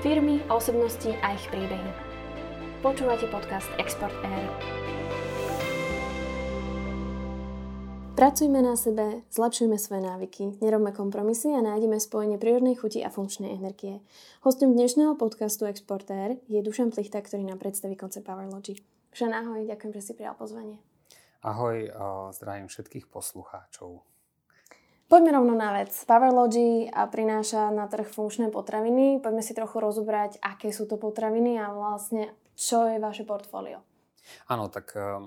Firmy, osobnosti a ich príbehy. Počúvate podcast Export Air. Pracujme na sebe, zlepšujme svoje návyky, nerobme kompromisy a nájdeme spojenie prírodnej chuti a funkčnej energie. Hostom dnešného podcastu Exportér je Dušan Plichta, ktorý nám predstaví koncept Powerlogy. Dušan, ahoj, ďakujem, že si prijal pozvanie. Ahoj, zdravím všetkých poslucháčov. Poďme rovno na vec. Powerlogy prináša na trh funkčné potraviny. Poďme si trochu rozobrať, aké sú to potraviny a vlastne čo je vaše portfólio. Áno, tak uh,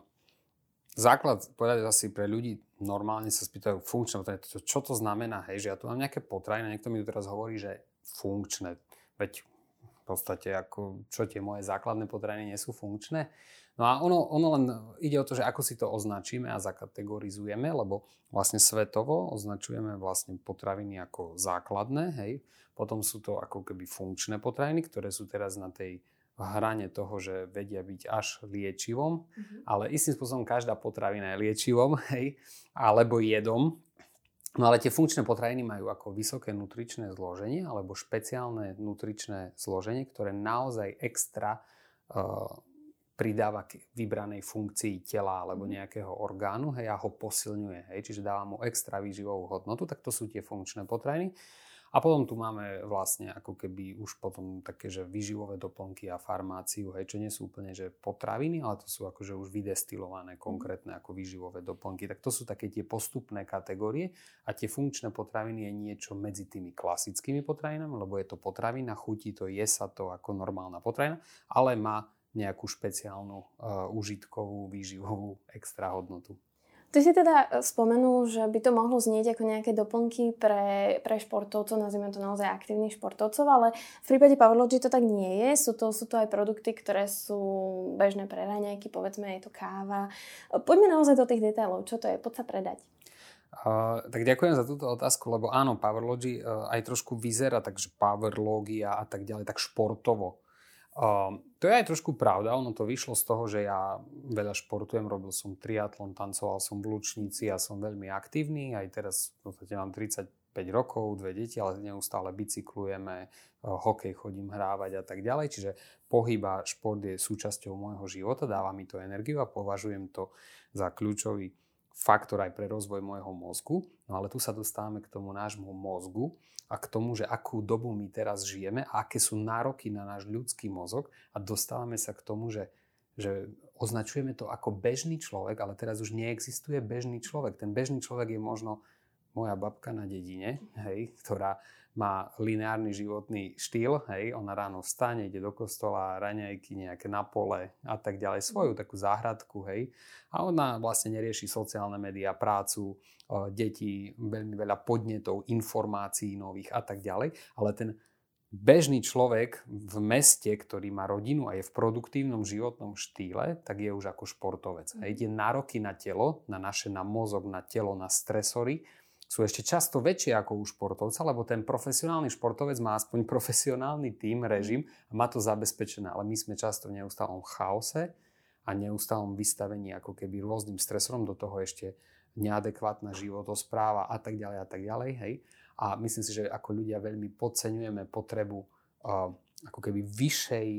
základ, povedať asi pre ľudí, normálne sa spýtajú funkčné potraviny. Čo to znamená? Hej, že ja tu mám nejaké potraviny, niekto mi tu teraz hovorí, že funkčné. Veď v podstate, ako, čo tie moje základné potraviny nie sú funkčné. No a ono, ono len ide o to, že ako si to označíme a zakategorizujeme, lebo vlastne svetovo označujeme vlastne potraviny ako základné, hej. Potom sú to ako keby funkčné potraviny, ktoré sú teraz na tej hrane toho, že vedia byť až liečivom, mm-hmm. ale istým spôsobom každá potravina je liečivom, hej, alebo jedom. No ale tie funkčné potraviny majú ako vysoké nutričné zloženie alebo špeciálne nutričné zloženie, ktoré naozaj extra uh, pridáva k vybranej funkcii tela alebo mhm. nejakého orgánu hej, a ho posilňuje, hej, čiže dáva mu extra výživovú hodnotu, tak to sú tie funkčné potraviny. A potom tu máme vlastne ako keby už potom také, že vyživové doplnky a farmáciu, hej, čo nie sú úplne že potraviny, ale to sú akože už vydestilované mhm. konkrétne ako výživové doplnky. Tak to sú také tie postupné kategórie a tie funkčné potraviny je niečo medzi tými klasickými potravinami, lebo je to potravina, chutí to, je sa to ako normálna potravina, ale má nejakú špeciálnu uh, užitkovú, výživovú extra hodnotu. Ty si teda e, spomenul, že by to mohlo znieť ako nejaké doplnky pre, pre športovcov, nazvime to naozaj aktívnych športovcov, ale v prípade Powerlogy to tak nie je. Sú to, sú to aj produkty, ktoré sú bežné pre raňajky, povedzme je to káva. E, poďme naozaj do tých detailov. Čo to je? Poď sa predať. Uh, tak ďakujem za túto otázku, lebo áno, Powerlogy uh, aj trošku vyzerá, takže Powerlogia a tak ďalej, tak športovo. Uh, to je aj trošku pravda, ono to vyšlo z toho, že ja veľa športujem, robil som triatlon, tancoval som v Lučnici a som veľmi aktívny, aj teraz v podstate mám 35 rokov, dve deti, ale neustále bicyklujeme, uh, hokej chodím hrávať a tak ďalej, čiže pohyb šport je súčasťou môjho života, dáva mi to energiu a považujem to za kľúčový faktor aj pre rozvoj môjho mozgu. No ale tu sa dostávame k tomu nášmu mozgu, a k tomu, že akú dobu my teraz žijeme a aké sú nároky na náš ľudský mozog a dostávame sa k tomu, že, že označujeme to ako bežný človek, ale teraz už neexistuje bežný človek. Ten bežný človek je možno moja babka na dedine, hej, ktorá má lineárny životný štýl, hej, ona ráno vstane, ide do kostola, raňajky nejaké na pole a tak ďalej, svoju takú záhradku, hej. A ona vlastne nerieši sociálne médiá, prácu, deti, veľmi veľa podnetov, informácií nových a tak ďalej, ale ten bežný človek v meste, ktorý má rodinu a je v produktívnom životnom štýle, tak je už ako športovec. A ide nároky na telo, na naše, na mozog, na telo, na stresory, sú ešte často väčšie ako u športovca, lebo ten profesionálny športovec má aspoň profesionálny tým, režim a má to zabezpečené. Ale my sme často v neustálom chaose a neustálom vystavení ako keby rôznym stresorom, do toho ešte neadekvátna životospráva a tak ďalej a tak ďalej. Hej. A myslím si, že ako ľudia veľmi podceňujeme potrebu uh, ako keby vyššej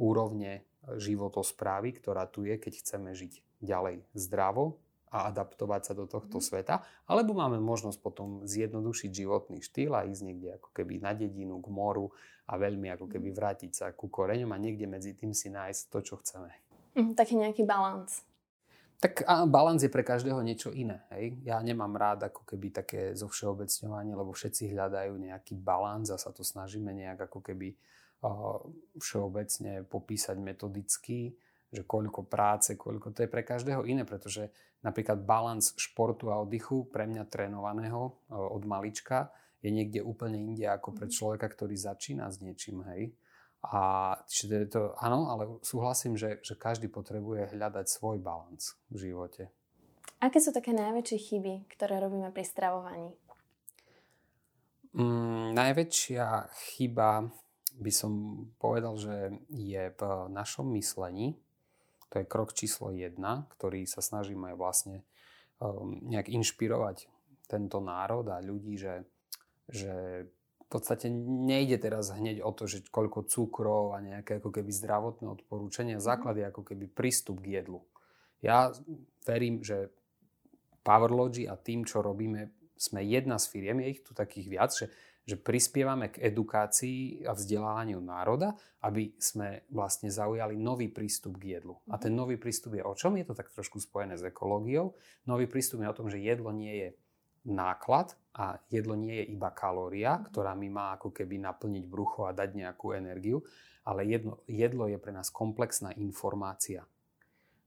úrovne životosprávy, ktorá tu je, keď chceme žiť ďalej zdravo, a adaptovať sa do tohto mm. sveta, alebo máme možnosť potom zjednodušiť životný štýl a ísť niekde ako keby na dedinu, k moru a veľmi ako keby mhm. vrátiť sa ku koreňom a niekde medzi tým si nájsť to, čo chceme. Mm, taký nejaký balans. Tak a balans je pre každého niečo iné. Hej? Ja nemám rád ako keby také zovšeobecňovanie, lebo všetci hľadajú nejaký balans a sa to snažíme nejak ako keby uh, všeobecne popísať metodicky že koľko práce, koľko to je pre každého iné, pretože napríklad balans športu a oddychu pre mňa trénovaného e, od malička je niekde úplne inde ako pre mhm. človeka, ktorý začína s niečím, hej. A čiže to, áno, ale súhlasím, že, že každý potrebuje hľadať svoj balans v živote. Aké sú také najväčšie chyby, ktoré robíme pri stravovaní? Mm, najväčšia chyba by som povedal, že je v našom myslení, to je krok číslo jedna, ktorý sa snažíme vlastne um, nejak inšpirovať tento národ a ľudí, že, že v podstate nejde teraz hneď o to, že koľko cukrov a nejaké ako keby zdravotné odporúčania. Mhm. Základ je ako keby prístup k jedlu. Ja verím, že Powerlogy a tým, čo robíme, sme jedna z firiem, je ich tu takých viac, že, že prispievame k edukácii a vzdelávaniu národa, aby sme vlastne zaujali nový prístup k jedlu. A ten mhm. nový prístup je o čom? Je to tak trošku spojené s ekológiou. Nový prístup je o tom, že jedlo nie je náklad a jedlo nie je iba kalória, mhm. ktorá mi má ako keby naplniť brucho a dať nejakú energiu, ale jedlo, jedlo je pre nás komplexná informácia.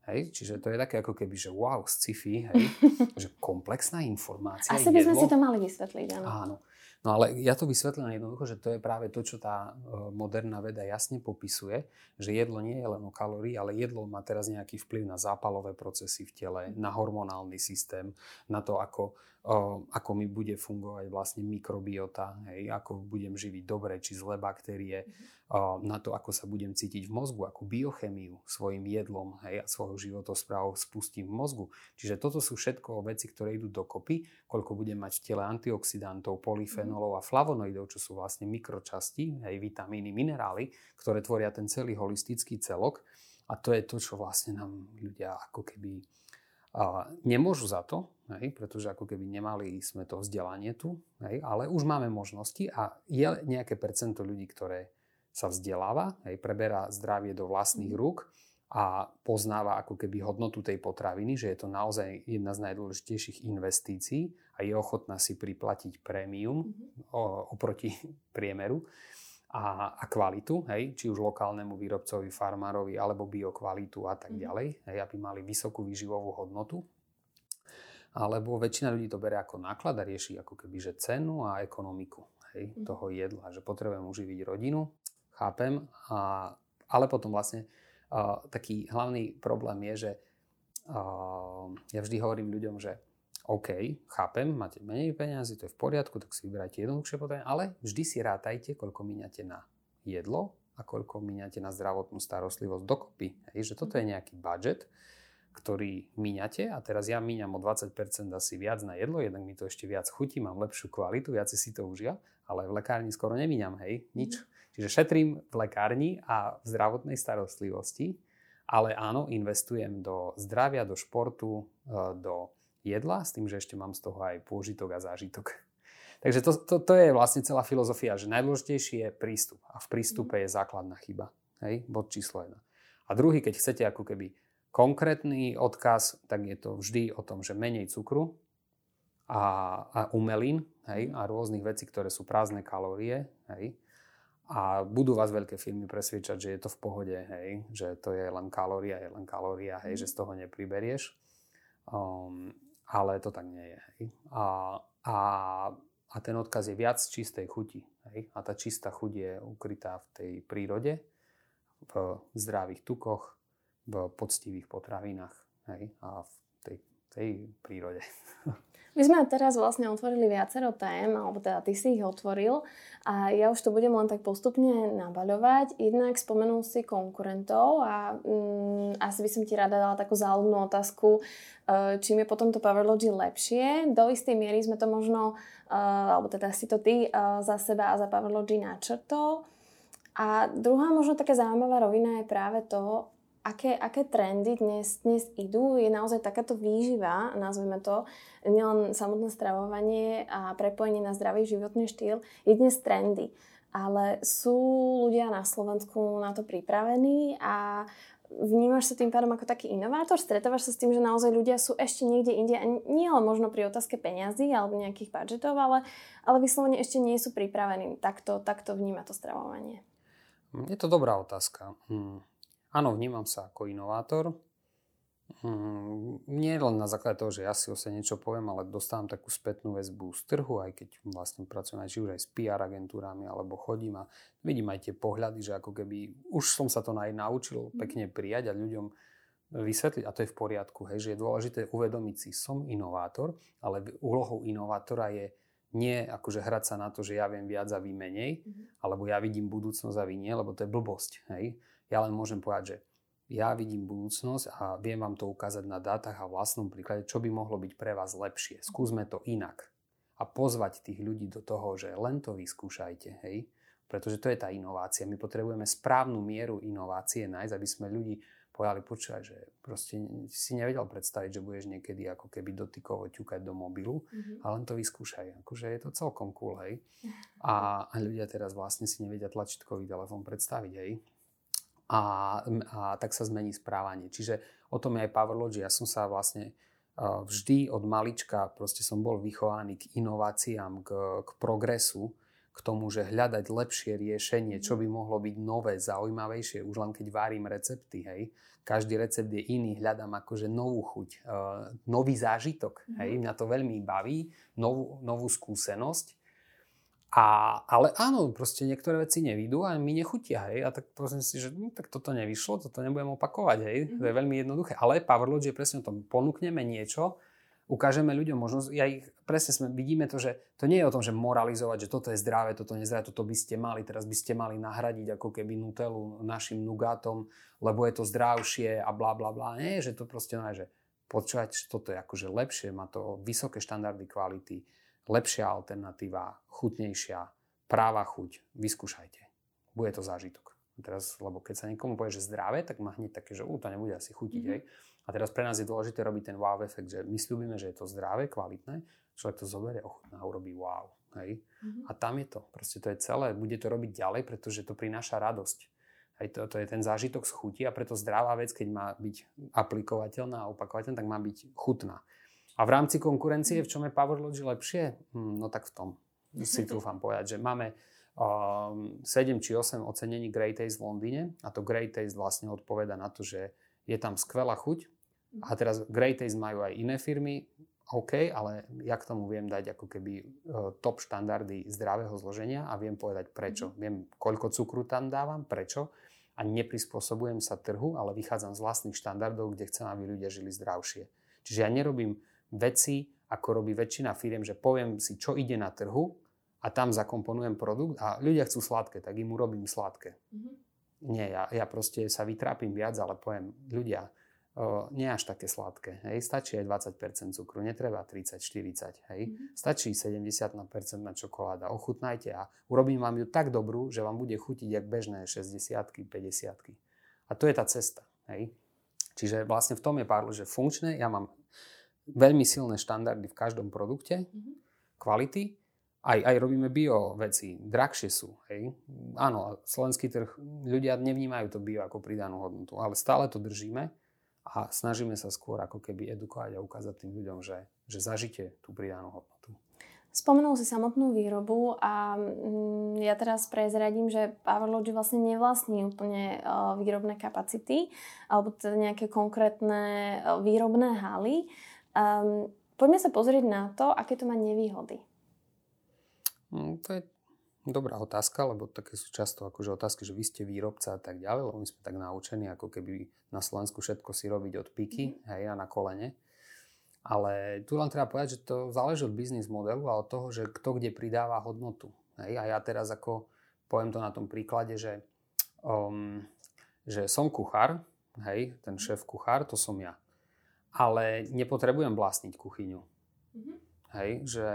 Hej? Čiže to je také ako keby, že wow, sci-fi, hej? že komplexná informácia. Asi by sme si to mali vysvetliť, áno. Áno. No ale ja to vysvetlím jednoducho, že to je práve to, čo tá e, moderná veda jasne popisuje, že jedlo nie je len o kalórii, ale jedlo má teraz nejaký vplyv na zápalové procesy v tele, na hormonálny systém, na to, ako ako mi bude fungovať vlastne mikrobiota, hej, ako budem živiť dobré či zlé baktérie, mm-hmm. na to, ako sa budem cítiť v mozgu, akú biochemiu svojim jedlom hej, a svojou životosprávou spustím v mozgu. Čiže toto sú všetko veci, ktoré idú dokopy, koľko budem mať v tele antioxidantov, polyfenolov a flavonoidov, čo sú vlastne mikročasti, hej, vitamíny, minerály, ktoré tvoria ten celý holistický celok. A to je to, čo vlastne nám ľudia ako keby a nemôžu za to, hej, pretože ako keby nemali sme to vzdelanie tu, hej, ale už máme možnosti a je nejaké percento ľudí, ktoré sa vzdeláva, hej, preberá zdravie do vlastných rúk a poznáva ako keby hodnotu tej potraviny, že je to naozaj jedna z najdôležitejších investícií a je ochotná si priplatiť prémium mm-hmm. oproti priemeru a, a kvalitu, hej, či už lokálnemu výrobcovi, farmárovi alebo biokvalitu a tak mhm. ďalej, hej, aby mali vysokú výživovú hodnotu. Alebo väčšina ľudí to bere ako náklad a rieši ako keby že cenu a ekonomiku hej, mm. toho jedla, že potrebujem uživiť rodinu, chápem, a, ale potom vlastne a, taký hlavný problém je, že a, ja vždy hovorím ľuďom, že OK, chápem, máte menej peniazy, to je v poriadku, tak si vyberajte jednoduchšie potraviny, ale vždy si rátajte, koľko míňate na jedlo a koľko míňate na zdravotnú starostlivosť dokopy. Hej, že toto je nejaký budget, ktorý míňate a teraz ja míňam o 20% asi viac na jedlo, jednak mi to ešte viac chutí, mám lepšiu kvalitu, viac si to užia, ale v lekárni skoro nemíňam, hej, nič. Mm. Čiže šetrím v lekárni a v zdravotnej starostlivosti, ale áno, investujem do zdravia, do športu, e, do jedla, s tým, že ešte mám z toho aj pôžitok a zážitok. Takže to, to, to je vlastne celá filozofia, že najdôležitejší je prístup. A v prístupe je základná chyba. Hej, bod číslo 1. A druhý, keď chcete ako keby konkrétny odkaz, tak je to vždy o tom, že menej cukru a, a umelín hej, a rôznych vecí, ktoré sú prázdne kalórie. Hej, a budú vás veľké firmy presviečať, že je to v pohode, hej, že to je len kalória, je len kalória, hej, že z toho nepriberieš. Um, ale to tak nie je. Hej. A, a, a ten odkaz je viac čistej chuti. Hej. A tá čistá chuť je ukrytá v tej prírode, v zdravých tukoch, v poctivých potravinách hej. a v tej, tej prírode. My sme teraz vlastne otvorili viacero tém, alebo teda ty si ich otvoril a ja už to budem len tak postupne nabaľovať. Jednak spomenul si konkurentov a mm, asi by som ti rada dala takú záľudnú otázku, e, čím je potom to Powerlogy lepšie. Do istej miery sme to možno, e, alebo teda si to ty e, za seba a za Powerlogy načrtol. A druhá možno taká zaujímavá rovina je práve to, aké, aké trendy dnes, dnes idú, je naozaj takáto výživa, nazveme to, nielen samotné stravovanie a prepojenie na zdravý životný štýl, je dnes trendy. Ale sú ľudia na Slovensku na to pripravení a vnímaš sa tým pádom ako taký inovátor? Stretávaš sa s tým, že naozaj ľudia sú ešte niekde inde, a nie len možno pri otázke peňazí alebo nejakých budžetov, ale, ale vyslovene ešte nie sú pripravení takto, takto vnímať to stravovanie? Je to dobrá otázka. Hmm. Áno, vnímam sa ako inovátor. Mm, nie len na základe toho, že ja si o sa niečo poviem, ale dostávam takú spätnú väzbu z trhu, aj keď vlastne pracujem aj či už aj s PR agentúrami, alebo chodím a vidím aj tie pohľady, že ako keby už som sa to aj naučil mhm. pekne prijať a ľuďom vysvetliť, a to je v poriadku, hej, že je dôležité uvedomiť si, som inovátor, ale úlohou inovátora je nie akože hrať sa na to, že ja viem viac a vy menej, mm-hmm. alebo ja vidím budúcnosť a vy nie, lebo to je blbosť. Hej? Ja len môžem povedať, že ja vidím budúcnosť a viem vám to ukázať na dátach a vlastnom príklade, čo by mohlo byť pre vás lepšie. Skúsme to inak. A pozvať tých ľudí do toho, že len to vyskúšajte, hej. Pretože to je tá inovácia. My potrebujeme správnu mieru inovácie nájsť, aby sme ľudí povedali, počúvaj, že proste si nevedel predstaviť, že budeš niekedy ako keby dotykovo ťukať do mobilu, mm-hmm. ale len to vyskúšaj. Akože je to celkom cool, hej. A, a ľudia teraz vlastne si nevedia tlačítkový telefón predstaviť, hej. A, a tak sa zmení správanie. Čiže o tom je aj Powerlogy. Ja som sa vlastne vždy od malička proste som bol vychovaný k inováciám, k, k progresu k tomu, že hľadať lepšie riešenie, čo by mohlo byť nové, zaujímavejšie, už len keď varím recepty, hej. Každý recept je iný, hľadám akože novú chuť, uh, nový zážitok, hej. Mňa to veľmi baví, novú, novú skúsenosť. A, ale áno, proste niektoré veci nevidú a mi nechutia, hej. A tak poviem si, že hm, tak toto nevyšlo, toto nebudem opakovať, hej. Mm-hmm. To je veľmi jednoduché. Ale Powerload je presne o tom, ponúkneme niečo, ukážeme ľuďom možnosť, ja ich presne sme, vidíme to, že to nie je o tom, že moralizovať, že toto je zdravé, toto nie je zdravé, toto by ste mali, teraz by ste mali nahradiť ako keby Nutellu našim nugátom, lebo je to zdravšie a bla bla bla. Nie, že to proste no, že počúvať, že toto je akože lepšie, má to vysoké štandardy kvality, lepšia alternatíva, chutnejšia, práva chuť, vyskúšajte. Bude to zážitok. Teraz, lebo keď sa niekomu povie, že zdravé, tak má hneď také, že to nebude asi chutiť. Mm-hmm. A teraz pre nás je dôležité robiť ten wow efekt, že my slúbime, že je to zdravé, kvalitné, človek to zoberie, ochutná a urobí wow. Hej? Mm-hmm. A tam je to. Proste to je celé. Bude to robiť ďalej, pretože to prináša radosť. Hej, to, to je ten zážitok z chuti a preto zdravá vec, keď má byť aplikovateľná a opakovateľná, tak má byť chutná. A v rámci konkurencie, v čom je Powerlogy lepšie? Hm, no tak v tom si trúfam povedať, že máme 7 ehm, či 8 ocenení Great Taste v Londýne a to Great Taste vlastne odpoveda na to, že je tam skvelá chuť a teraz Great Taste majú aj iné firmy, OK, ale ja k tomu viem dať ako keby e, top štandardy zdravého zloženia a viem povedať prečo. Mm. Viem, koľko cukru tam dávam, prečo a neprispôsobujem sa trhu, ale vychádzam z vlastných štandardov, kde chcem, aby ľudia žili zdravšie. Čiže ja nerobím veci, ako robí väčšina firiem, že poviem si, čo ide na trhu a tam zakomponujem produkt a ľudia chcú sladké, tak im urobím sladké. Mm-hmm. Nie, ja, ja proste sa vytrápim viac, ale poviem, ľudia, o, nie až také sladké. Hej. Stačí aj 20% cukru, netreba 30-40. Hej. Mm-hmm. Stačí 70% na čokoláda. Ochutnajte a urobím vám ju tak dobrú, že vám bude chutiť jak bežné 60 50 A to je tá cesta. Hej. Čiže vlastne v tom je pár, že funkčné, ja mám veľmi silné štandardy v každom produkte, mm-hmm. kvality, aj, aj robíme bio veci, drahšie sú. Hej. Áno, slovenský trh, ľudia nevnímajú to bio ako pridanú hodnotu, ale stále to držíme a snažíme sa skôr ako keby edukovať a ukázať tým ľuďom, že, že zažite tú pridanú hodnotu. Spomenul si samotnú výrobu a mm, ja teraz prezradím, že Powerlogy vlastne nevlastní úplne uh, výrobné kapacity alebo teda nejaké konkrétne uh, výrobné haly. Um, poďme sa pozrieť na to, aké to má nevýhody. Mm, to je dobrá otázka, lebo také sú často akože otázky, že vy ste výrobca a tak ďalej, lebo my sme tak naučení, ako keby na Slovensku všetko si robiť od píky, mm. hej, a na kolene. Ale tu len treba povedať, že to záleží od biznis modelu a od toho, že kto kde pridáva hodnotu. Hej. A ja teraz ako poviem to na tom príklade, že, um, že som kuchár, hej, ten šéf kuchár, to som ja. Ale nepotrebujem vlastniť kuchyňu. Mm-hmm. Hej, že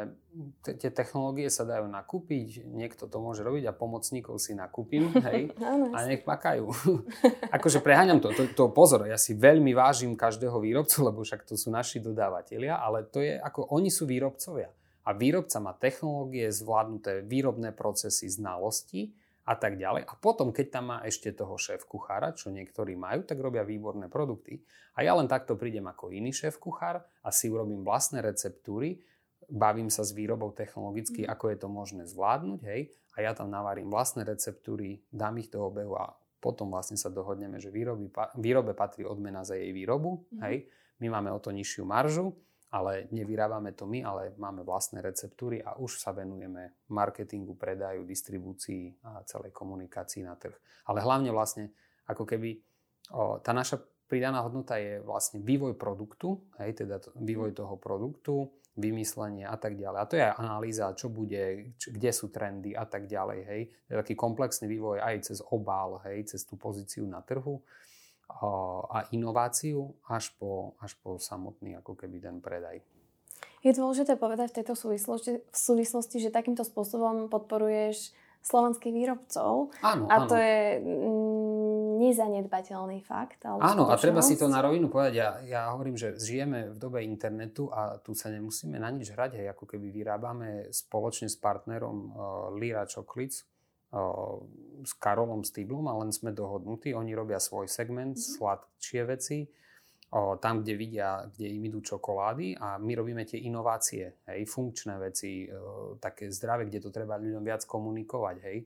t- tie technológie sa dajú nakúpiť, niekto to môže robiť a pomocníkov si nakúpim, hej, a nech makajú. akože preháňam to, to, to, pozor, ja si veľmi vážim každého výrobcu, lebo však to sú naši dodávateľia, ale to je ako, oni sú výrobcovia. A výrobca má technológie, zvládnuté výrobné procesy, znalosti a tak ďalej. A potom, keď tam má ešte toho šéf kuchára, čo niektorí majú, tak robia výborné produkty. A ja len takto prídem ako iný šéf kuchár a si urobím vlastné receptúry, bavím sa s výrobou technologicky, mm. ako je to možné zvládnuť, hej, a ja tam navarím vlastné receptúry, dám ich do obehu a potom vlastne sa dohodneme, že výroby, výrobe patrí odmena za jej výrobu, mm. hej, my máme o to nižšiu maržu, ale nevyrábame to my, ale máme vlastné receptúry a už sa venujeme marketingu, predaju, distribúcii a celej komunikácii na trh. Ale hlavne vlastne ako keby o, tá naša pridaná hodnota je vlastne vývoj produktu, hej, teda to, vývoj mhm. toho produktu, vymyslenie a tak ďalej. A to je analýza, čo bude, čo, kde sú trendy a tak ďalej. Hej. Je taký komplexný vývoj aj cez obal, hej, cez tú pozíciu na trhu a, inováciu až po, až po samotný ako keby ten predaj. Je dôležité povedať v tejto súvislosti, v súvislosti že takýmto spôsobom podporuješ slovenských výrobcov. Áno, a áno. to je mm, nezanedbateľný fakt. Áno, a treba si to na rovinu povedať. Ja, ja hovorím, že žijeme v dobe internetu a tu sa nemusíme na nič hrať. Hej, ako keby vyrábame spoločne s partnerom uh, Lira uh, s Karolom Stýblom a len sme dohodnutí. Oni robia svoj segment, mm-hmm. sladšie veci o, tam, kde vidia, kde im idú čokolády a my robíme tie inovácie, hej, funkčné veci, o, také zdravé, kde to treba ľuďom viac komunikovať, hej.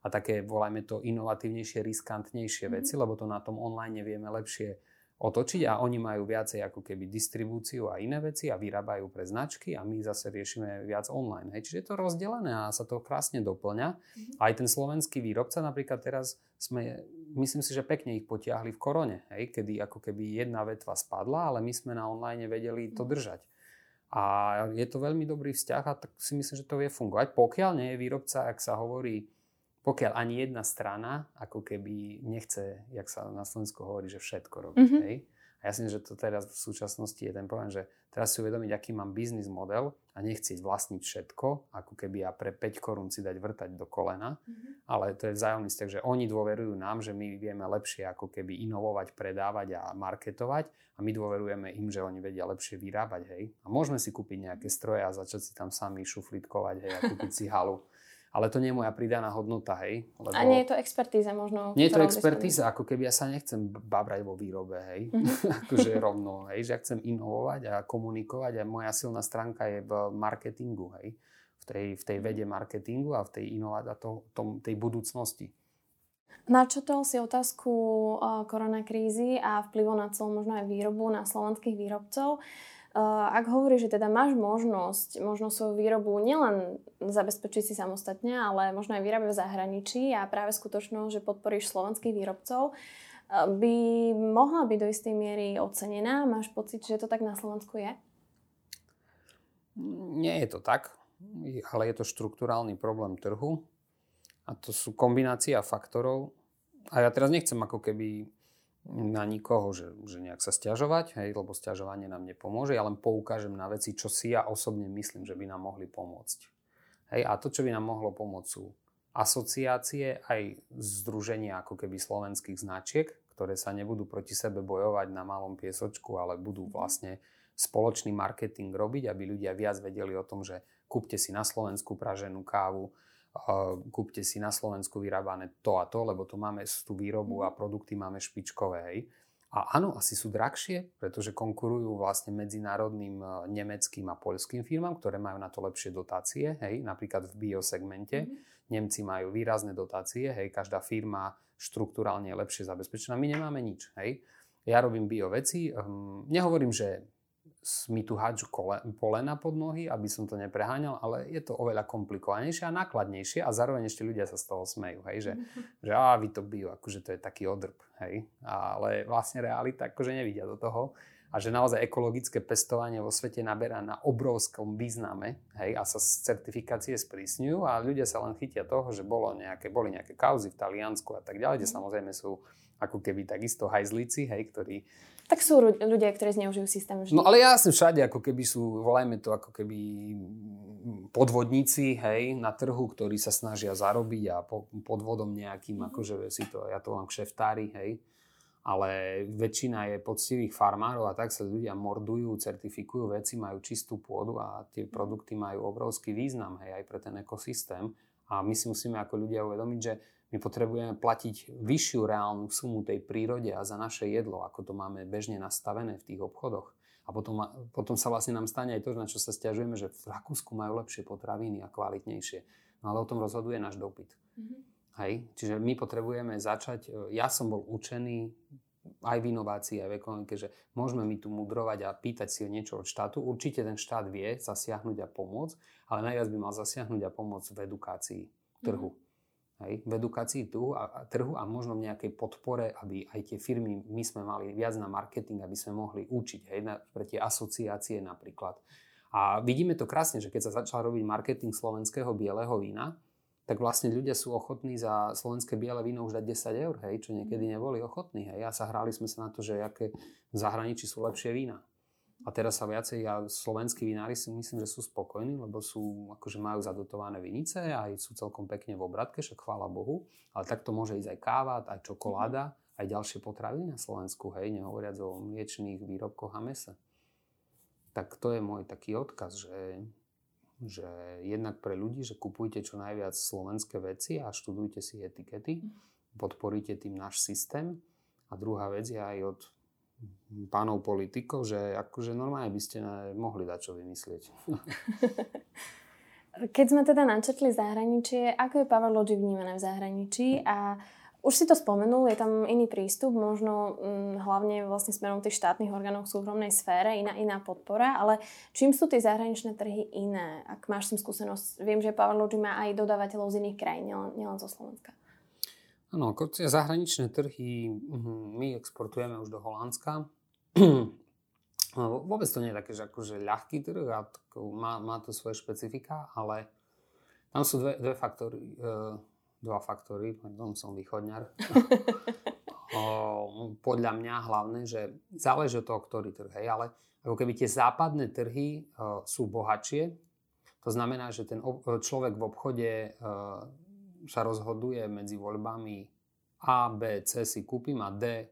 A také, volajme to, inovatívnejšie, riskantnejšie mm-hmm. veci, lebo to na tom online vieme lepšie otočiť a oni majú viacej ako keby distribúciu a iné veci a vyrábajú pre značky a my zase riešime viac online. Hej. Čiže je to rozdelené a sa to krásne doplňa. Mm-hmm. Aj ten slovenský výrobca napríklad teraz sme, myslím si, že pekne ich potiahli v korone, hej, kedy ako keby jedna vetva spadla, ale my sme na online vedeli to mhm. držať. A je to veľmi dobrý vzťah a tak si myslím, že to vie fungovať. Pokiaľ nie je výrobca, ak sa hovorí, pokiaľ ani jedna strana ako keby nechce, jak sa na Slovensku hovorí, že všetko robiť. Mm-hmm. Hej? A ja si myslím, že to teraz v súčasnosti je ten problém, že teraz si uvedomiť, aký mám biznis model a nechcieť vlastniť všetko, ako keby ja pre 5 korún si dať vrtať do kolena, mm-hmm. ale to je vzájomný vzťah, že oni dôverujú nám, že my vieme lepšie ako keby inovovať, predávať a marketovať a my dôverujeme im, že oni vedia lepšie vyrábať, hej. A môžeme si kúpiť nejaké stroje a začať si tam sami šuflitkovať, hej, a kúpiť si halu ale to nie je moja pridaná hodnota, hej. Lebo a nie je to expertíza možno? Nie je to expertíza, ako keby ja sa nechcem babrať vo výrobe, hej. Mm-hmm. akože rovno, hej, že ja chcem inovovať a komunikovať a moja silná stránka je v marketingu, hej. V tej, v tej vede marketingu a v tej inovácii to, tom, tej budúcnosti. Načotol si otázku koronakrízy a vplyvu na celú možno aj výrobu na slovenských výrobcov. Ak hovoríš, že teda máš možnosť, možno svoju výrobu nielen zabezpečiť si samostatne, ale možno aj vyrábať v zahraničí a práve skutočnosť, že podporíš slovenských výrobcov, by mohla byť do istej miery ocenená. Máš pocit, že to tak na Slovensku je? Nie je to tak, ale je to štruktúrálny problém trhu a to sú kombinácia faktorov. A ja teraz nechcem ako keby na nikoho, že, že nejak sa stiažovať, hej, lebo stiažovanie nám nepomôže. Ja len poukážem na veci, čo si ja osobne myslím, že by nám mohli pomôcť. Hej, a to, čo by nám mohlo pomôcť, sú asociácie, aj združenia ako keby slovenských značiek, ktoré sa nebudú proti sebe bojovať na malom piesočku, ale budú vlastne spoločný marketing robiť, aby ľudia viac vedeli o tom, že kúpte si na Slovensku praženú kávu, kúpte si na Slovensku vyrábané to a to, lebo tu máme tú výrobu a produkty máme špičkové, hej. A áno, asi sú drahšie, pretože konkurujú vlastne medzinárodným e, nemeckým a poľským firmám, ktoré majú na to lepšie dotácie, hej, napríklad v biosegmente. Mm-hmm. Nemci majú výrazné dotácie, hej, každá firma štruktúrálne je lepšie zabezpečená. My nemáme nič, hej. Ja robím bio veci, um, nehovorím, že mi tu hádžu polena pod nohy, aby som to nepreháňal, ale je to oveľa komplikovanejšie a nákladnejšie a zároveň ešte ľudia sa z toho smejú, hej, že, mm-hmm. že á, vy to bio, akože to je taký odrb, hej, ale vlastne realita akože nevidia do toho a že naozaj ekologické pestovanie vo svete naberá na obrovskom význame, hej, a sa certifikácie sprísňujú a ľudia sa len chytia toho, že bolo nejaké, boli nejaké kauzy v Taliansku a tak ďalej, kde mhm. samozrejme sú ako keby takisto hajzlici, hej, ktorí tak sú ľudia, ktorí zneužijú systém vždy. No ale jasne všade, ako keby sú, volajme to ako keby podvodníci, hej, na trhu, ktorí sa snažia zarobiť a po, podvodom nejakým, mm. akože si to, ja to mám kšeftári, hej. Ale väčšina je poctivých farmárov a tak sa ľudia mordujú, certifikujú veci, majú čistú pôdu a tie produkty majú obrovský význam, hej, aj pre ten ekosystém. A my si musíme ako ľudia uvedomiť, že my potrebujeme platiť vyššiu reálnu sumu tej prírode a za naše jedlo, ako to máme bežne nastavené v tých obchodoch. A potom, potom sa vlastne nám stane aj to, na čo sa stiažujeme, že v Rakúsku majú lepšie potraviny a kvalitnejšie. No ale o tom rozhoduje náš dopyt. Mm-hmm. Hej? Čiže my potrebujeme začať, e, ja som bol učený aj v inovácii, aj v ekonomike, že môžeme my tu mudrovať a pýtať si niečo od štátu. Určite ten štát vie zasiahnuť a pomôcť, ale najviac by mal zasiahnuť a pomôcť v edukácii trhu. Mm-hmm hej, v edukácii trhu a, trhu a možno v nejakej podpore, aby aj tie firmy, my sme mali viac na marketing, aby sme mohli učiť, hej, na, pre tie asociácie napríklad. A vidíme to krásne, že keď sa začal robiť marketing slovenského bieleho vína, tak vlastne ľudia sú ochotní za slovenské biele víno už dať 10 eur, hej, čo niekedy neboli ochotní. Hej. A sa hráli sme sa na to, že aké v zahraničí sú lepšie vína. A teraz sa viacej, a slovenskí vinári si myslím, že sú spokojní, lebo sú, akože majú zadotované vinice a sú celkom pekne v obratke, však chvála Bohu. Ale takto môže ísť aj káva, aj čokoláda, aj ďalšie potraviny na Slovensku, hej, nehovoriac o mliečných výrobkoch a mese. Tak to je môj taký odkaz, že, že jednak pre ľudí, že kupujte čo najviac slovenské veci a študujte si etikety, podporíte tým náš systém. A druhá vec je aj od pánov politikov, že akože normálne by ste mohli dať čo vymyslieť. Keď sme teda načrtli zahraničie, ako je Power Logic vnímané v zahraničí a už si to spomenul, je tam iný prístup, možno hm, hlavne vlastne smerom tých štátnych orgánov v súkromnej sfére, iná, iná podpora, ale čím sú tie zahraničné trhy iné? Ak máš s tým skúsenosť, viem, že Power Logic má aj dodávateľov z iných krajín, nielen, nielen zo Slovenska. Áno, tie zahraničné trhy mhm, my exportujeme už do Holandska. Vôbec to nie je také, že akože ľahký trh a má, má to svoje špecifika, ale tam sú dve, dve faktory, uh, dva faktory, pardon, som východňar. o, podľa mňa hlavne, že záleží od toho, ktorý trh, hej, ale ako keby tie západné trhy uh, sú bohatšie, to znamená, že ten človek v obchode uh, sa rozhoduje medzi voľbami A, B, C si kúpim a D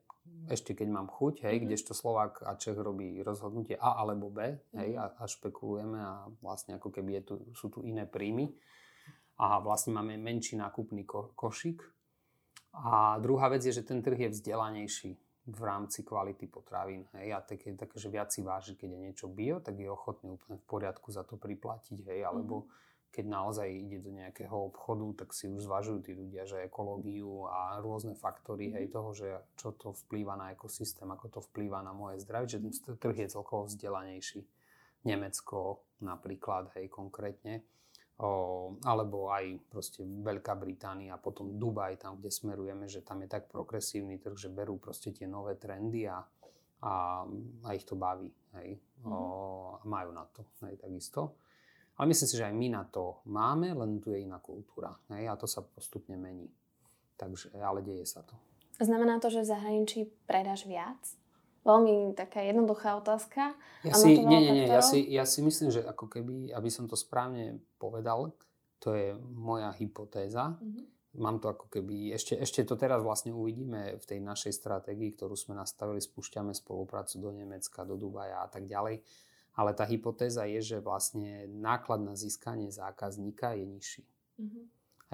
ešte keď mám chuť, hej, mm-hmm. kdežto Slovák a Čech robí rozhodnutie A alebo B, hej, mm-hmm. a, a špekulujeme a vlastne ako keby je tu, sú tu iné príjmy a vlastne máme menší nákupný ko, košík. A druhá vec je, že ten trh je vzdelanejší v rámci kvality potravín. Hej, a také, také, že viac si váži, keď je niečo bio, tak je ochotný úplne v poriadku za to priplatiť, hej, alebo mm-hmm keď naozaj ide do nejakého obchodu, tak si už zvažujú tí ľudia, že ekológiu a rôzne faktory, hej, mhm. toho, že čo to vplýva na ekosystém, ako to vplýva na moje zdravie, že ten trh je celkovo vzdelanejší. Nemecko napríklad, hej, konkrétne. O, alebo aj proste Veľká Británia, potom Dubaj, tam, kde smerujeme, že tam je tak progresívny trh, že berú proste tie nové trendy a, a, a ich to baví, hej. O, mhm. a majú na to, hej, takisto. Ale myslím si, že aj my na to máme, len tu je iná kultúra. Hej, a to sa postupne mení. Takže, ale deje sa to. Znamená to, že v zahraničí predáš viac? Veľmi taká jednoduchá otázka. Ja si, nie, nie, nie, ja si, ja si myslím, že ako keby, aby som to správne povedal, to je moja hypotéza. Mm-hmm. Mám to ako keby, ešte, ešte to teraz vlastne uvidíme v tej našej stratégii, ktorú sme nastavili, spúšťame spoluprácu do Nemecka, do Dubaja a tak ďalej ale tá hypotéza je, že vlastne náklad na získanie zákazníka je nižší. Mm-hmm.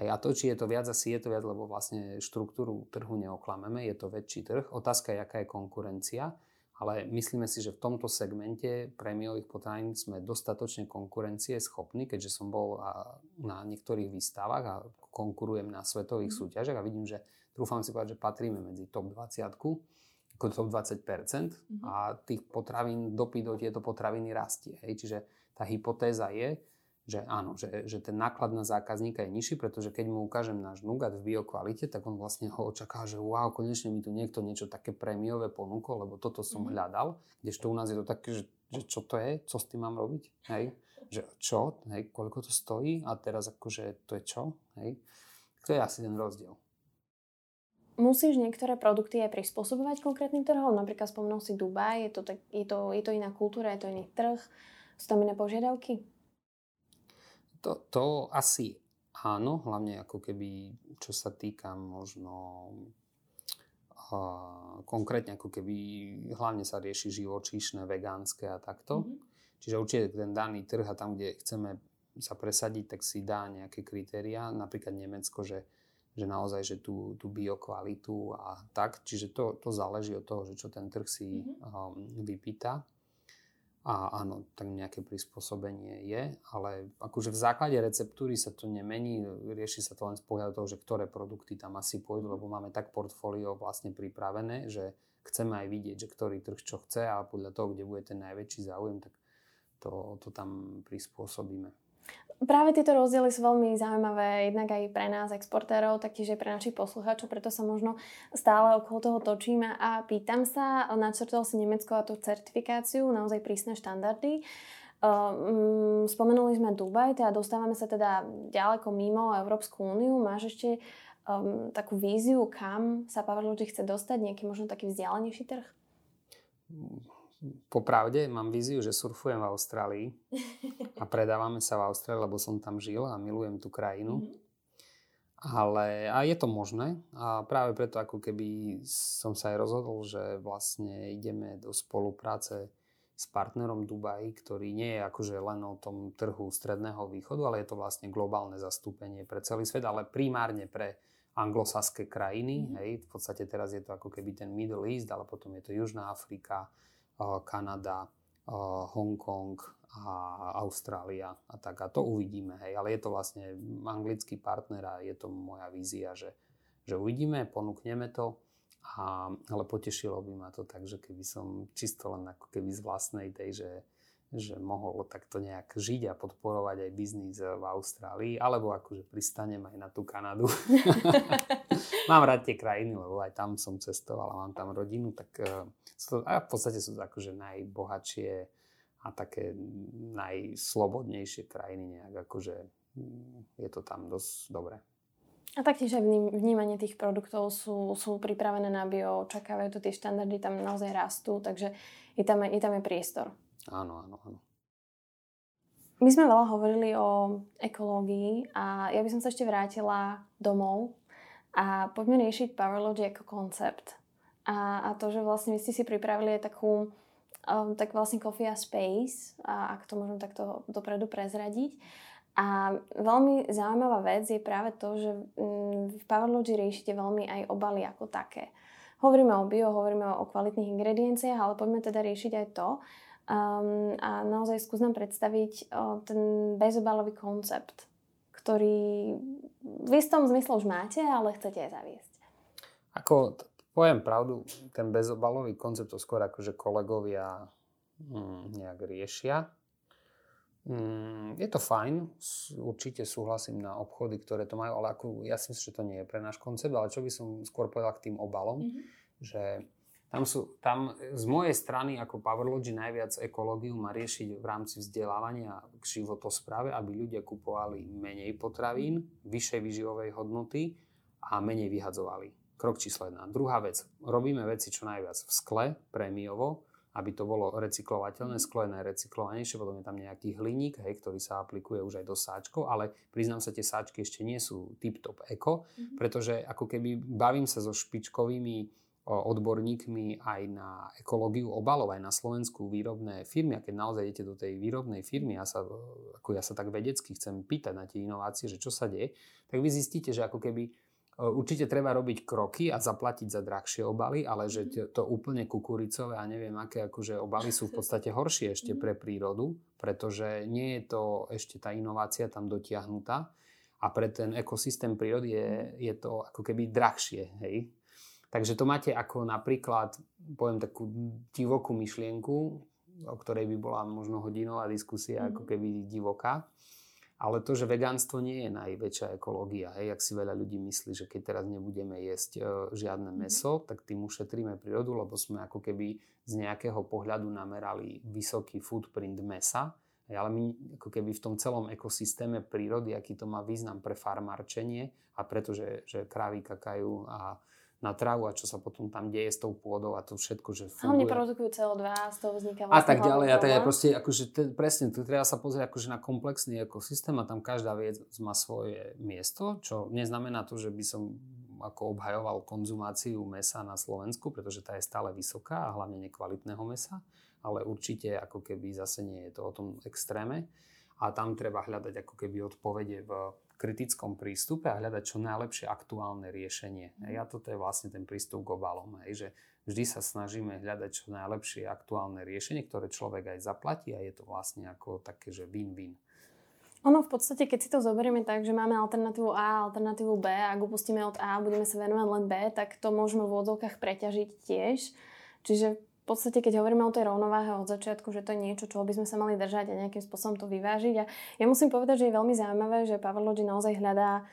A to, či je to viac, asi je to viac, lebo vlastne štruktúru trhu neoklameme, je to väčší trh. Otázka je, aká je konkurencia, ale myslíme si, že v tomto segmente prémiových potravín sme dostatočne konkurencie schopní, keďže som bol na niektorých výstavách a konkurujem na svetových mm. súťažiach a vidím, že trúfam si povedať, že patríme medzi top 20 top 20% mm-hmm. a tých potravín, dopyt do tieto potraviny rastie. Hej. Čiže tá hypotéza je, že áno, že, že ten náklad na zákazníka je nižší, pretože keď mu ukážem náš nugat v biokvalite, tak on vlastne ho očaká, že wow, konečne mi tu niekto niečo také prémiové ponúkol, lebo toto som mm-hmm. hľadal. Kdežto u nás je to také, že, že čo to je, co s tým mám robiť, hej? Že čo, hej, koľko to stojí a teraz akože to je čo, hej? To je asi ten rozdiel. Musíš niektoré produkty aj prispôsobovať konkrétnym trhom? Napríklad spomenul si Dubaj, je to, tak, je, to, je to iná kultúra, je to iný trh, sú tam iné požiadavky? To, to asi áno, hlavne ako keby, čo sa týka možno uh, konkrétne ako keby hlavne sa rieši živočíšne, vegánske a takto. Mm-hmm. Čiže určite ten daný trh a tam, kde chceme sa presadiť, tak si dá nejaké kritéria. Napríklad Nemecko, že že naozaj, že tú, tú biokvalitu a tak. Čiže to, to záleží od toho, že čo ten trh si mm-hmm. um, vypýta. A áno, tak nejaké prispôsobenie je, ale akože v základe receptúry sa to nemení, rieši sa to len z pohľadu toho, že ktoré produkty tam asi pôjdu, lebo máme tak portfólio vlastne pripravené, že chceme aj vidieť, že ktorý trh čo chce a podľa toho, kde bude ten najväčší záujem, tak to, to tam prispôsobíme. Práve tieto rozdiely sú veľmi zaujímavé, jednak aj pre nás, exportérov, taktiež aj pre našich poslucháčov, preto sa možno stále okolo toho točíme a pýtam sa, načrtol si Nemecko a tú certifikáciu, naozaj prísne štandardy. Um, spomenuli sme Dubaj, teda dostávame sa teda ďaleko mimo Európsku úniu. Máš ešte um, takú víziu, kam sa Powerlogic chce dostať, nejaký možno taký vzdialenejší trh? Popravde mám víziu, že surfujem v Austrálii a predávame sa v Austrálii, lebo som tam žil a milujem tú krajinu. Mm-hmm. Ale a je to možné a práve preto ako keby som sa aj rozhodol, že vlastne ideme do spolupráce s partnerom Dubaj, ktorý nie je akože len o tom trhu stredného východu, ale je to vlastne globálne zastúpenie pre celý svet, ale primárne pre anglosaské krajiny. Mm. Hej. V podstate teraz je to ako keby ten Middle East, ale potom je to Južná Afrika, Kanada, Hongkong a Austrália a tak. A to uvidíme, hej. Ale je to vlastne anglický partner a je to moja vízia, že, že uvidíme, ponúkneme to. A, ale potešilo by ma to tak, že keby som čisto len ako keby z vlastnej tej, že, že mohol takto nejak žiť a podporovať aj biznis v Austrálii, alebo akože pristanem aj na tú Kanadu. mám rád tie krajiny, lebo aj tam som cestoval a mám tam rodinu, tak uh, to, a v podstate sú to akože najbohatšie a také najslobodnejšie krajiny nejak, akože mm, je to tam dosť dobré. A taktiež aj vnímanie tých produktov sú, sú pripravené na bio, očakávajú to tie štandardy, tam naozaj rastú, takže je tam, je tam aj priestor. Áno, áno, áno. My sme veľa hovorili o ekológii a ja by som sa ešte vrátila domov a poďme riešiť Powerlogy ako koncept. A, a to, že vlastne vy ste si pripravili aj takú um, tak vlastne Coffee a Space, a ak to môžem takto dopredu prezradiť. A veľmi zaujímavá vec je práve to, že mm, v Powerlogy riešite veľmi aj obaly ako také. Hovoríme o bio, hovoríme o kvalitných ingredienciách, ale poďme teda riešiť aj to. Um, a naozaj skús nám predstaviť uh, ten bezobalový koncept, ktorý v istom zmysle už máte, ale chcete aj zaviesť. Ako, poviem pravdu, ten bezobalový koncept to skôr akože kolegovia hm, nejak riešia Mm, je to fajn, určite súhlasím na obchody, ktoré to majú, ale ako, ja si myslím, že to nie je pre náš koncept, ale čo by som skôr povedal k tým obalom, mm-hmm. že tam sú, tam z mojej strany ako Powerlogy najviac ekológiu má riešiť v rámci vzdelávania k životospráve, aby ľudia kupovali menej potravín, vyššej výživovej hodnoty a menej vyhadzovali. Krok číslo jedna. Druhá vec. Robíme veci čo najviac v skle, prémiovo, aby to bolo recyklovateľné, sklo je najrecyklovanejšie, potom je tam nejaký hliník, hej, ktorý sa aplikuje už aj do sáčkov, ale priznám sa, tie sáčky ešte nie sú tip-top eko, mm-hmm. pretože ako keby bavím sa so špičkovými odborníkmi aj na ekológiu obalov, aj na slovenskú výrobné firmy. A keď naozaj idete do tej výrobnej firmy, ja sa, ako ja sa tak vedecky chcem pýtať na tie inovácie, že čo sa deje, tak vy zistíte, že ako keby Určite treba robiť kroky a zaplatiť za drahšie obaly, ale že mhm. to úplne kukuricové a neviem aké akože obaly sú v podstate horšie ešte mhm. pre prírodu, pretože nie je to ešte tá inovácia tam dotiahnutá a pre ten ekosystém prírody je, mhm. je to ako keby drahšie. Hej? Takže to máte ako napríklad, poviem takú divokú myšlienku, o ktorej by bola možno hodinová diskusia, ako keby divoká ale to, že vegánstvo nie je najväčšia ekológia. Hej, ak si veľa ľudí myslí, že keď teraz nebudeme jesť e, žiadne mhm. meso, tak tým ušetríme prírodu, lebo sme ako keby z nejakého pohľadu namerali vysoký footprint mesa. Hej, ale my ako keby v tom celom ekosystéme prírody, aký to má význam pre farmárčenie a pretože že krávy kakajú a na trávu a čo sa potom tam deje s tou pôdou a to všetko, že funguje. Hlavne produkujú CO2 a z toho vzniká vlastne A tak ďalej. A tak je proste, akože, te, presne, tu treba sa pozrieť akože na komplexný ekosystém a tam každá vec má svoje miesto, čo neznamená to, že by som ako obhajoval konzumáciu mesa na Slovensku, pretože tá je stále vysoká a hlavne nekvalitného mesa, ale určite ako keby zase nie je to o tom extréme a tam treba hľadať ako keby odpovede v kritickom prístupe a hľadať čo najlepšie aktuálne riešenie. A ja toto je vlastne ten prístup k obalom, hej, že vždy sa snažíme hľadať čo najlepšie aktuálne riešenie, ktoré človek aj zaplatí a je to vlastne ako také, že win-win. Ono v podstate, keď si to zoberieme tak, že máme alternatívu A a alternatívu B a ak upustíme od A a budeme sa venovať len B, tak to môžeme v úvodzovkách preťažiť tiež. Čiže v podstate, keď hovoríme o tej rovnováhe od začiatku, že to je niečo, čo by sme sa mali držať a nejakým spôsobom to vyvážiť. A ja musím povedať, že je veľmi zaujímavé, že Powerlogy naozaj hľadá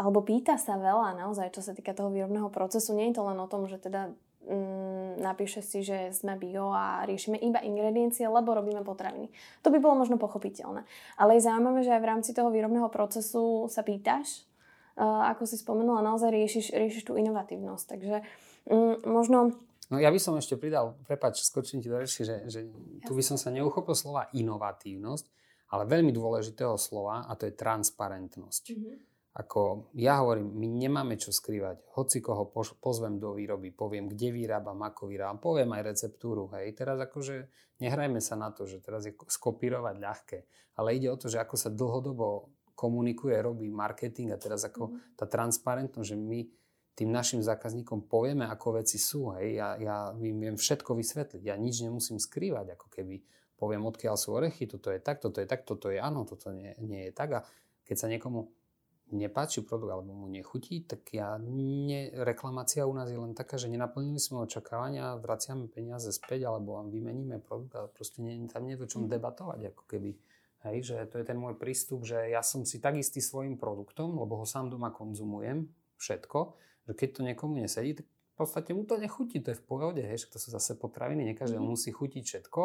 alebo pýta sa veľa naozaj, čo sa týka toho výrobného procesu. Nie je to len o tom, že teda mm, napíše si, že sme bio a riešime iba ingrediencie, lebo robíme potraviny. To by bolo možno pochopiteľné. Ale je zaujímavé, že aj v rámci toho výrobného procesu sa pýtaš, uh, ako si spomenula, naozaj riešiš, riešiš tú inovatívnosť. Takže mm, možno No ja by som ešte pridal, prepáč, skočím ti do reči, že, že tu by som sa neuchopil slova inovatívnosť, ale veľmi dôležitého slova a to je transparentnosť. Mm-hmm. Ako ja hovorím, my nemáme čo skrývať. Hoci koho pozvem do výroby, poviem, kde vyrábam, ako vyrábam, poviem aj receptúru. Hej. Teraz akože nehrajme sa na to, že teraz je skopírovať ľahké, ale ide o to, že ako sa dlhodobo komunikuje, robí marketing a teraz ako mm-hmm. tá transparentnosť, že my tým našim zákazníkom povieme, ako veci sú. Hej. Ja, ja im viem všetko vysvetliť. Ja nič nemusím skrývať, ako keby poviem, odkiaľ sú orechy, toto je tak, toto je tak, toto je áno, toto nie, nie je tak. A keď sa niekomu nepáči produkt alebo mu nechutí, tak ja nie, reklamácia u nás je len taká, že nenaplnili sme očakávania, vraciame peniaze späť alebo vám vymeníme produkt a proste nie, tam nie je to čom mhm. debatovať, ako keby. Hej, že to je ten môj prístup, že ja som si tak istý svojim produktom, lebo ho sám doma konzumujem, všetko, že keď to niekomu nesedí, tak v podstate mu to nechutí, to je v pohode, hej, to sú zase potraviny, nie každému mm. musí chutiť všetko,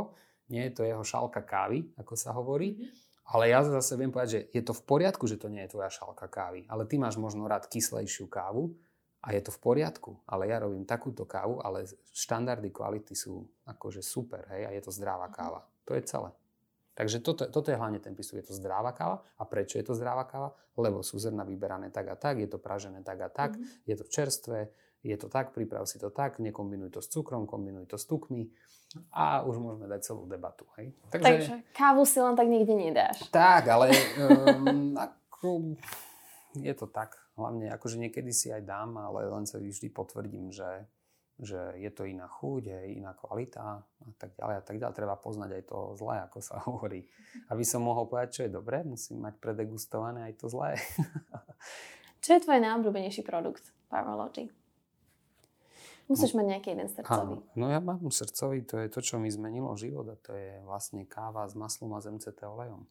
nie je to jeho šálka kávy, ako sa hovorí, mm. ale ja zase viem povedať, že je to v poriadku, že to nie je tvoja šálka kávy, ale ty máš možno rád kyslejšiu kávu a je to v poriadku, ale ja robím takúto kávu, ale štandardy kvality sú akože super, hej, a je to zdravá mhm. káva. To je celé. Takže toto, toto je hlavne ten prístup. Je to zdravá káva. A prečo je to zdravá káva? Lebo sú zrna vyberané tak a tak, je to pražené tak a tak, mm-hmm. je to čerstvé, je to tak, priprav si to tak, nekombinuj to s cukrom, kombinuj to s tukmi a už môžeme dať celú debatu. Hej? Takže, Takže kávu si len tak nikde nedáš. Tak, ale um, ako, je to tak. Hlavne akože niekedy si aj dám, ale len sa vždy potvrdím, že že je to iná chuť, je iná kvalita a tak ďalej a tak ďalej. Treba poznať aj to zlé, ako sa hovorí. Aby som mohol povedať, čo je dobré, musím mať predegustované aj to zlé. čo je tvoj najobľúbenejší produkt Powerlogy? Musíš no, mať nejaký jeden srdcový. Áno, no ja mám srdcový, to je to, čo mi zmenilo život a to je vlastne káva s maslom a z MCT olejom.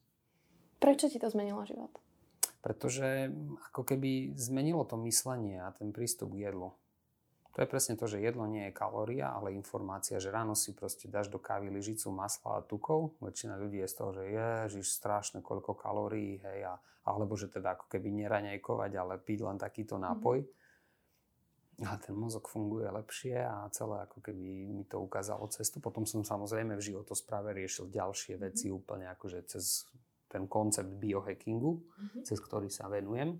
Prečo ti to zmenilo život? Pretože ako keby zmenilo to myslenie a ten prístup k jedlu. To je presne to, že jedlo nie je kalória, ale informácia, že ráno si proste dáš do kávy lyžicu masla a tukov. Väčšina ľudí je z toho, že ježiš, strašne koľko kalórií, hej, a, alebo že teda ako keby neraňajkovať, ale piť len takýto nápoj. Mm-hmm. A ten mozog funguje lepšie a celé ako keby mi to ukázalo cestu. Potom som samozrejme v životospráve riešil ďalšie mm-hmm. veci úplne akože cez ten koncept biohackingu, mm-hmm. cez ktorý sa venujem.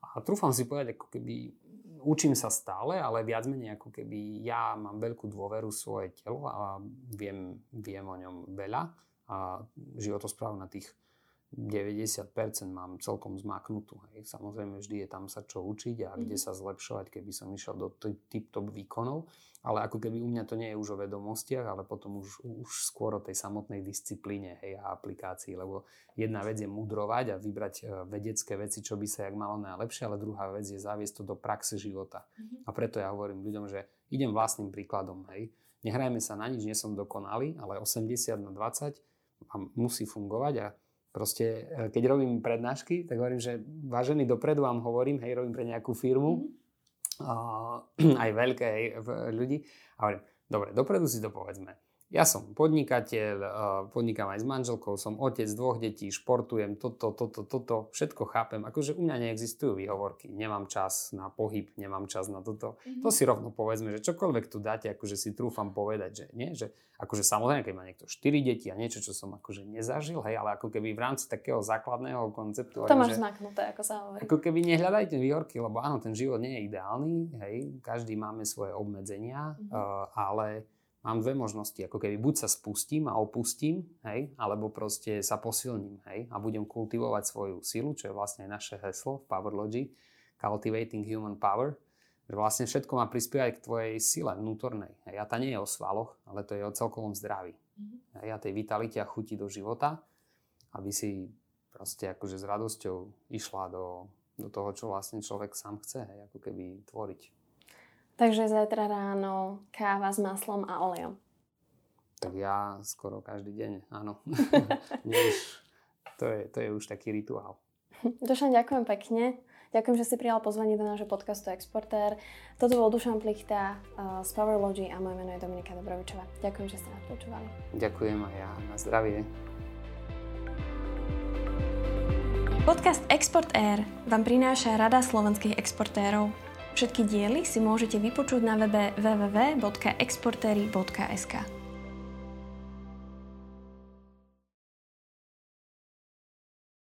A trúfam si povedať, ako keby učím sa stále, ale viac menej ako keby ja mám veľkú dôveru svoje telo a viem, viem o ňom veľa a životosprávu na tých 90% mám celkom zmaknutú. Hej. Samozrejme, vždy je tam sa čo učiť a kde mhm. sa zlepšovať, keby som išiel do tip-top výkonov. Ale ako keby u mňa to nie je už o vedomostiach, ale potom už, už skôr o tej samotnej disciplíne hej, a aplikácii. Lebo jedna vec je mudrovať a vybrať e, vedecké veci, čo by sa jak malo najlepšie, ale druhá vec je zaviesť to do praxe života. Mm-hmm. A preto ja hovorím ľuďom, že idem vlastným príkladom. Hej. Nehrajme sa na nič, nie som dokonalý, ale 80 na 20 musí fungovať a proste, e, keď robím prednášky, tak hovorím, že vážený dopredu vám hovorím, hej, robím pre nejakú firmu, mm-hmm aj veľké hej, ľudí. A hovorím, dobre, dopredu si to povedzme. Ja som podnikateľ, podnikám aj s manželkou, som otec dvoch detí, športujem, toto, toto, toto, všetko chápem. Akože u mňa neexistujú výhovorky, nemám čas na pohyb, nemám čas na toto. Mm-hmm. To si rovno povedzme, že čokoľvek tu dáte, akože si trúfam povedať, že nie, že akože samozrejme, keď má niekto 4 deti a niečo, čo som akože nezažil, hej, ale ako keby v rámci takého základného konceptu. To máš že, znaknuté, ako sa hovorí. Ako keby nehľadajte výhovorky, lebo áno, ten život nie je ideálny, hej, každý máme svoje obmedzenia, mm-hmm. uh, ale mám dve možnosti, ako keby buď sa spustím a opustím, hej, alebo proste sa posilním, hej, a budem kultivovať svoju silu, čo je vlastne naše heslo v Powerlogy, Cultivating Human Power, že vlastne všetko má prispievať k tvojej sile vnútornej. Hej, a tá nie je o svaloch, ale to je o celkovom zdraví. Mm-hmm. Hej, a tej vitalite a chuti do života, aby si proste akože s radosťou išla do, do toho, čo vlastne človek sám chce, hej, ako keby tvoriť. Takže zajtra ráno káva s maslom a olejom. Tak ja skoro každý deň, áno. už, to, je, to je už taký rituál. Dušan, ďakujem pekne. Ďakujem, že si prijal pozvanie do nášho podcastu Exportér. Toto bol Dušan Plichta uh, z Powerlogy a moje meno je Dominika Dobrovičová. Ďakujem, že ste nás počúvali. Ďakujem aj ja. Na zdravie. Podcast Export Air vám prináša Rada slovenských exportérov. Všetky diely si môžete vypočuť na webe www.exportery.sk.